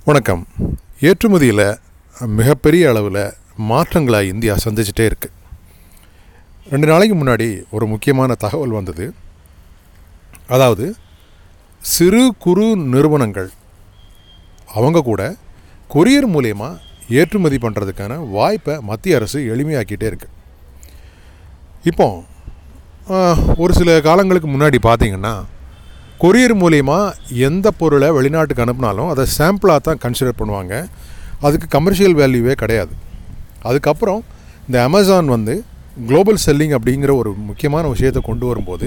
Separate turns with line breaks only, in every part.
வணக்கம். ஏற்றுமதியில் மிகப்பெரிய அளவில் மாற்றங்களை இந்தியா சந்திச்சிட்டே இருக்குது ரெண்டு நாளைக்கு முன்னாடி ஒரு முக்கியமான தகவல் வந்தது. அதாவது சிறு குறு நிறுவனங்கள் அவங்க கூட கொரியர் மூலயமா ஏற்றுமதி பண்ணுறதுக்கான வாய்ப்பை மத்திய அரசு எளிமையாக்கிட்டே இருக்கு. இப்போ ஒரு சில காலங்களுக்கு முன்னாடி பார்த்திங்கன்னா கொரியர் மூலயமா எந்த பொருளை வெளிநாட்டுக்கு அனுப்புனாலும் அதை சாம்பிளாக தான் கன்சிடர் பண்ணுவாங்க. அதுக்கு கமர்ஷியல் வேல்யூவே கிடையாது. அதுக்கப்புறம் இந்த அமேசான் வந்து குளோபல் செல்லிங் அப்படிங்கிற ஒரு முக்கியமான விஷயத்தை கொண்டு வரும்போது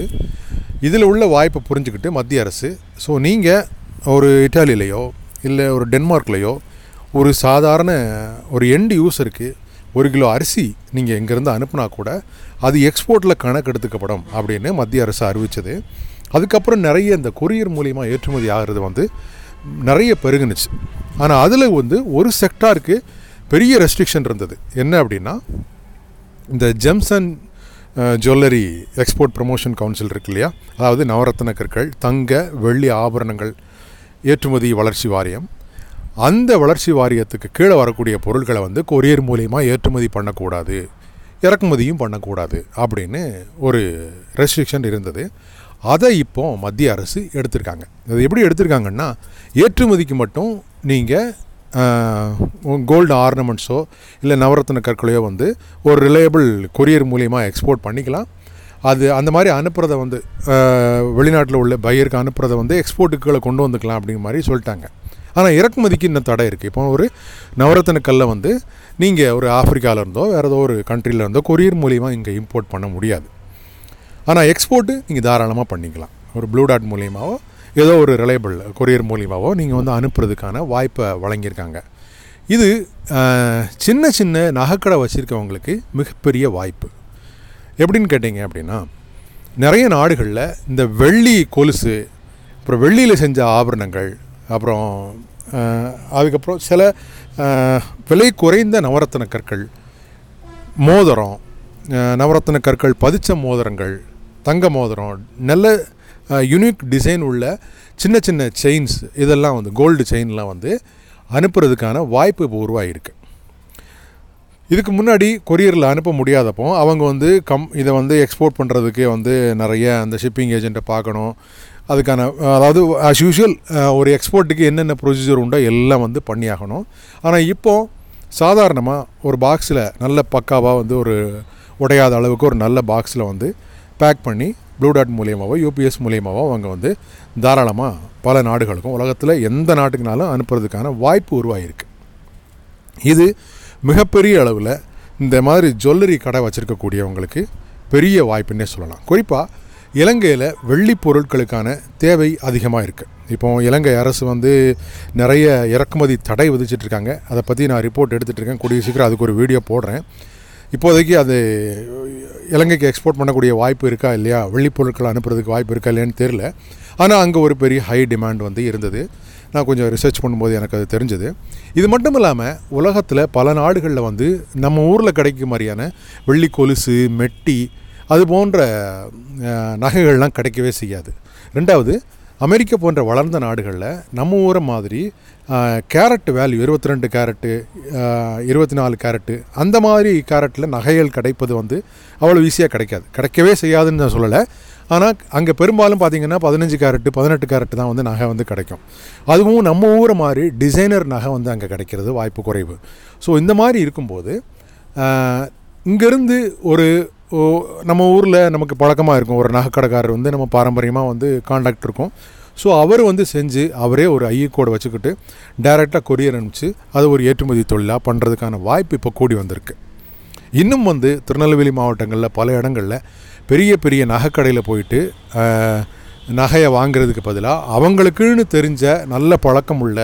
இதில் உள்ள வாய்ப்பை புரிஞ்சுக்கிட்டு மத்திய அரசு ஸோ நீங்கள் ஒரு இட்டாலியிலையோ இல்லை ஒரு டென்மார்க்லேயோ ஒரு சாதாரண ஒரு எண்டு யூஸருக்கு ஒரு கிலோ அரிசி நீங்கள் இங்கேருந்து அனுப்புனா கூட அது எக்ஸ்போர்ட்டில் கணக்கெடுத்துக்கப்படும் அப்படின்னு மத்திய அரசு அறிவித்தது அதுக்கப்புறம் நிறைய இந்த கொரியர் மூலிமா ஏற்றுமதி ஆகிறது வந்து நிறைய பெருகுனுச்சு. ஆனால் அதில் வந்து ஒரு செக்டாருக்கு பெரிய ரெஸ்ட்ரிக்ஷன் இருந்தது. என்ன அப்படின்னா இந்த gems and jewellery export promotion council இருக்கு இல்லையா? அதாவது நவரத்ன கற்கள் தங்க வெள்ளி ஆபரணங்கள் ஏற்றுமதி வளர்ச்சி வாரியம். அந்த வளர்ச்சி வாரியத்துக்கு கீழே வரக்கூடிய பொருட்களை வந்து கொரியர் மூலிமா ஏற்றுமதி பண்ணக்கூடாது இறக்குமதியும் பண்ணக்கூடாது அப்படின்னு ஒரு ரெஸ்ட்ரிக்ஷன் இருந்தது. அதை இப்போ மத்திய அரசு எடுத்திருக்காங்க. அது எப்படி எடுத்திருக்காங்கன்னா ஏற்றுமதிக்கு மட்டும் நீங்கள் கோல்டு ஆர்னமெண்ட்ஸோ இல்லை நவரத்ன கற்களையோ வந்து ஒரு ரிலையபிள் கொரியர் மூலிமா எக்ஸ்போர்ட் பண்ணிக்கலாம். அது அந்த மாதிரி அனுப்புகிறத வந்து வெளிநாட்டில் உள்ள பையருக்கு அனுப்புகிறத வந்து எக்ஸ்போர்ட்டுக்குள்ளே கொண்டு வந்துக்கலாம் அப்படிங்கிற மாதிரி சொல்லிட்டாங்க. ஆனால் இறக்குமதிக்கு இன்னும் தடை இருக்குது இப்போ ஒரு நவரத்ன கல்லை வந்து நீங்கள் ஒரு ஆப்பிரிக்காவில் இருந்தோ வேறு ஏதோ ஒரு கண்ட்ரியிலேருந்தோ கொரியர் மூலிமா இங்கே இம்போர்ட் பண்ண முடியாது. ஆனால் எக்ஸ்போர்ட்டு நீங்கள் தாராளமாக பண்ணிக்கலாம். ஒரு ப்ளூ டாட் மூலியமாகவோ ஏதோ ஒரு ரிலையபிள் கொரியர் மூலியமாகவோ நீங்கள் வந்து அனுப்புறதுக்கான வாய்ப்பை வழங்கியிருக்காங்க. இது சின்ன சின்ன நகைக்கடை வச்சுருக்கவங்களுக்கு மிகப்பெரிய வாய்ப்பு. எப்படின்னு கேட்டிங்க அப்படின்னா நிறைய நாடுகளில் இந்த வெள்ளி கொலுசு அப்புறம் வெள்ளியில் செஞ்ச ஆபரணங்கள் அப்புறம் அதுக்கப்புறம் சில விலை குறைந்த நவரத்தின கற்கள் மோதிரம் அஹ், நவரத்தின கற்கள் பதிச்ச மோதிரங்கள் தங்க மோதிரம் நல்ல யூனிக் டிசைன் உள்ள சின்ன சின்ன செயின்ஸ் இதெல்லாம் வந்து கோல்டு செயின்லாம் வந்து அனுப்புறதுக்கான வாய்ப்பு இப்போ உருவாகிருக்கு இதுக்கு முன்னாடி கொரியரில் அனுப்ப முடியாதப்போ அவங்க வந்து கம் இதை வந்து எக்ஸ்போர்ட் பண்ணுறதுக்கு வந்து நிறைய அந்த ஷிப்பிங் ஏஜெண்ட்டை பார்க்கணும். அதுக்கான அதாவது ஆஸ் யூஷுவல் ஒரு எக்ஸ்போர்ட்டுக்கு என்னென்ன ப்ரொசீஜர் உண்டோ எல்லாம் வந்து பண்ணியாகணும். ஆனால் இப்போது சாதாரணமாக ஒரு பாக்ஸில் நல்ல பக்காவாக வந்து ஒரு உடையாத அளவுக்கு ஒரு நல்ல பாக்ஸில் வந்து பேக் பண்ணி ப்ளூ டாட் மூலியமாகவோ யூபிஎஸ் மூலியமாகவோ அவங்க வந்து தாராளமாக பல நாடுகளுக்கும் உலகத்தில் எந்த நாட்டுக்குனாலும் அனுப்புறதுக்கான வாய்ப்பு உருவாகிருக்கு இது மிகப்பெரிய அளவில் இந்த மாதிரி ஜுவல்லரி கடை வச்சுருக்கக்கூடியவங்களுக்கு பெரிய வாய்ப்புன்னே சொல்லலாம். குறிப்பாக இலங்கையில் வெள்ளி பொருட்களுக்கான தேவை அதிகமாக இருக்குது இப்போ இலங்கை அரசு வந்து நிறைய இறக்குமதி தடை விதிச்சிட்ருக்காங்க. அதை பற்றி நான் ரிப்போர்ட் எடுத்துகிட்டு இருக்கேன் கூடிய சீக்கிரம் அதுக்கு ஒரு வீடியோ போடுறேன். இப்போதைக்கு அது இலங்கைக்கு எக்ஸ்போர்ட் பண்ணக்கூடிய வாய்ப்பு இருக்கா இல்லையா? வெள்ளிப்பொருட்கள் அனுப்புறதுக்கு வாய்ப்பு இருக்கா இல்லையான்னு தெரில ஆனால் அங்கே ஒரு பெரிய ஹை டிமாண்ட் வந்து இருந்தது. நான் கொஞ்சம் ரிசர்ச் பண்ணும்போது எனக்கு அது தெரிஞ்சது. இது மட்டும் இல்லாமல் உலகத்தில் பல நாடுகளில் வந்து நம்ம ஊரில் கிடைக்கும் மாதிரியான வெள்ளி கொலுசு மெட்டி அது போன்ற நகைகள்லாம் கிடைக்கவே செய்யாது. ரெண்டாவது அமெரிக்கா போன்ற வளர்ந்த நாடுகளில் நம்ம ஊரை மாதிரி கேரட் வேல்யூ இருபத்தி ரெண்டு கேரட்டு இருபத்தி நாலு கேரட்டு அந்த மாதிரி கேரட்டில் நகைகள் கிடைப்பது வந்து அவ்வளோ ஈஸியாக கிடைக்காது. கிடைக்கவே செய்யாதுன்னு நான் சொல்லலை. ஆனால் அங்கே பெரும்பாலும் பார்த்தீங்கன்னா பதினஞ்சு கேரட்டு பதினெட்டு கேரட்டு தான் வந்து நகை வந்து கிடைக்கும். அதுவும் நம்ம ஊரை மாதிரி டிசைனர் நகை வந்து அங்கே கிடைக்கிறது வாய்ப்பு குறைவு. ஸோ இந்த மாதிரி இருக்கும்போது இங்கேருந்து ஒரு ஓ, நம்ம ஊரில் நமக்கு பழக்கமாக இருக்கும். ஒரு நகைக்கடைக்காரர் வந்து நம்ம பாரம்பரியமாக வந்து காண்டாக்ட் இருக்கும். ஸோ அவர் வந்து செஞ்சு அவரே ஒரு ஐஏ கோடை வச்சுக்கிட்டு டைரெக்டாக கொரியர் அனுப்பிச்சு அது ஒரு ஏற்றுமதி தொழிலாக பண்ணுறதுக்கான வாய்ப்பு இப்போ கூடி வந்திருக்கு. இன்னும் வந்து திருநெல்வேலி மாவட்டங்களில் பல இடங்களில் பெரிய பெரிய நகைக்கடையில் போயிட்டு நகையை வாங்குறதுக்கு பதிலாக அவங்களுக்குன்னு தெரிஞ்ச நல்ல பழக்கம் உள்ள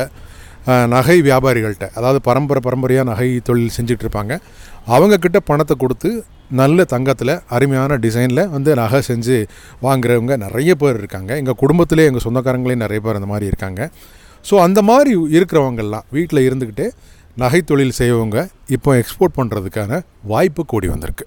நகை வியாபாரிகள்கிட்ட அதாவது பரம்பரை பரம்பரையாக நகை தொழில் செஞ்சுட்டு இருப்பாங்க. அவங்கக்கிட்ட பணத்தை கொடுத்து நல்ல தங்கத்தில் அருமையான டிசைனில் வந்து நகை செஞ்சு வாங்குறவங்க நிறைய பேர் இருக்காங்க. எங்கள் குடும்பத்திலே எங்கள் சொந்தக்காரங்களே நிறைய பேர் அந்த மாதிரி இருக்காங்க. ஸோ அந்த மாதிரி இருக்கிறவங்கெல்லாம் வீட்டில் இருந்துக்கிட்டே நகை தொழில் செய்வங்க இப்போ எக்ஸ்போர்ட் பண்ணுறதுக்கான வாய்ப்பு கூடி வந்திருக்கு.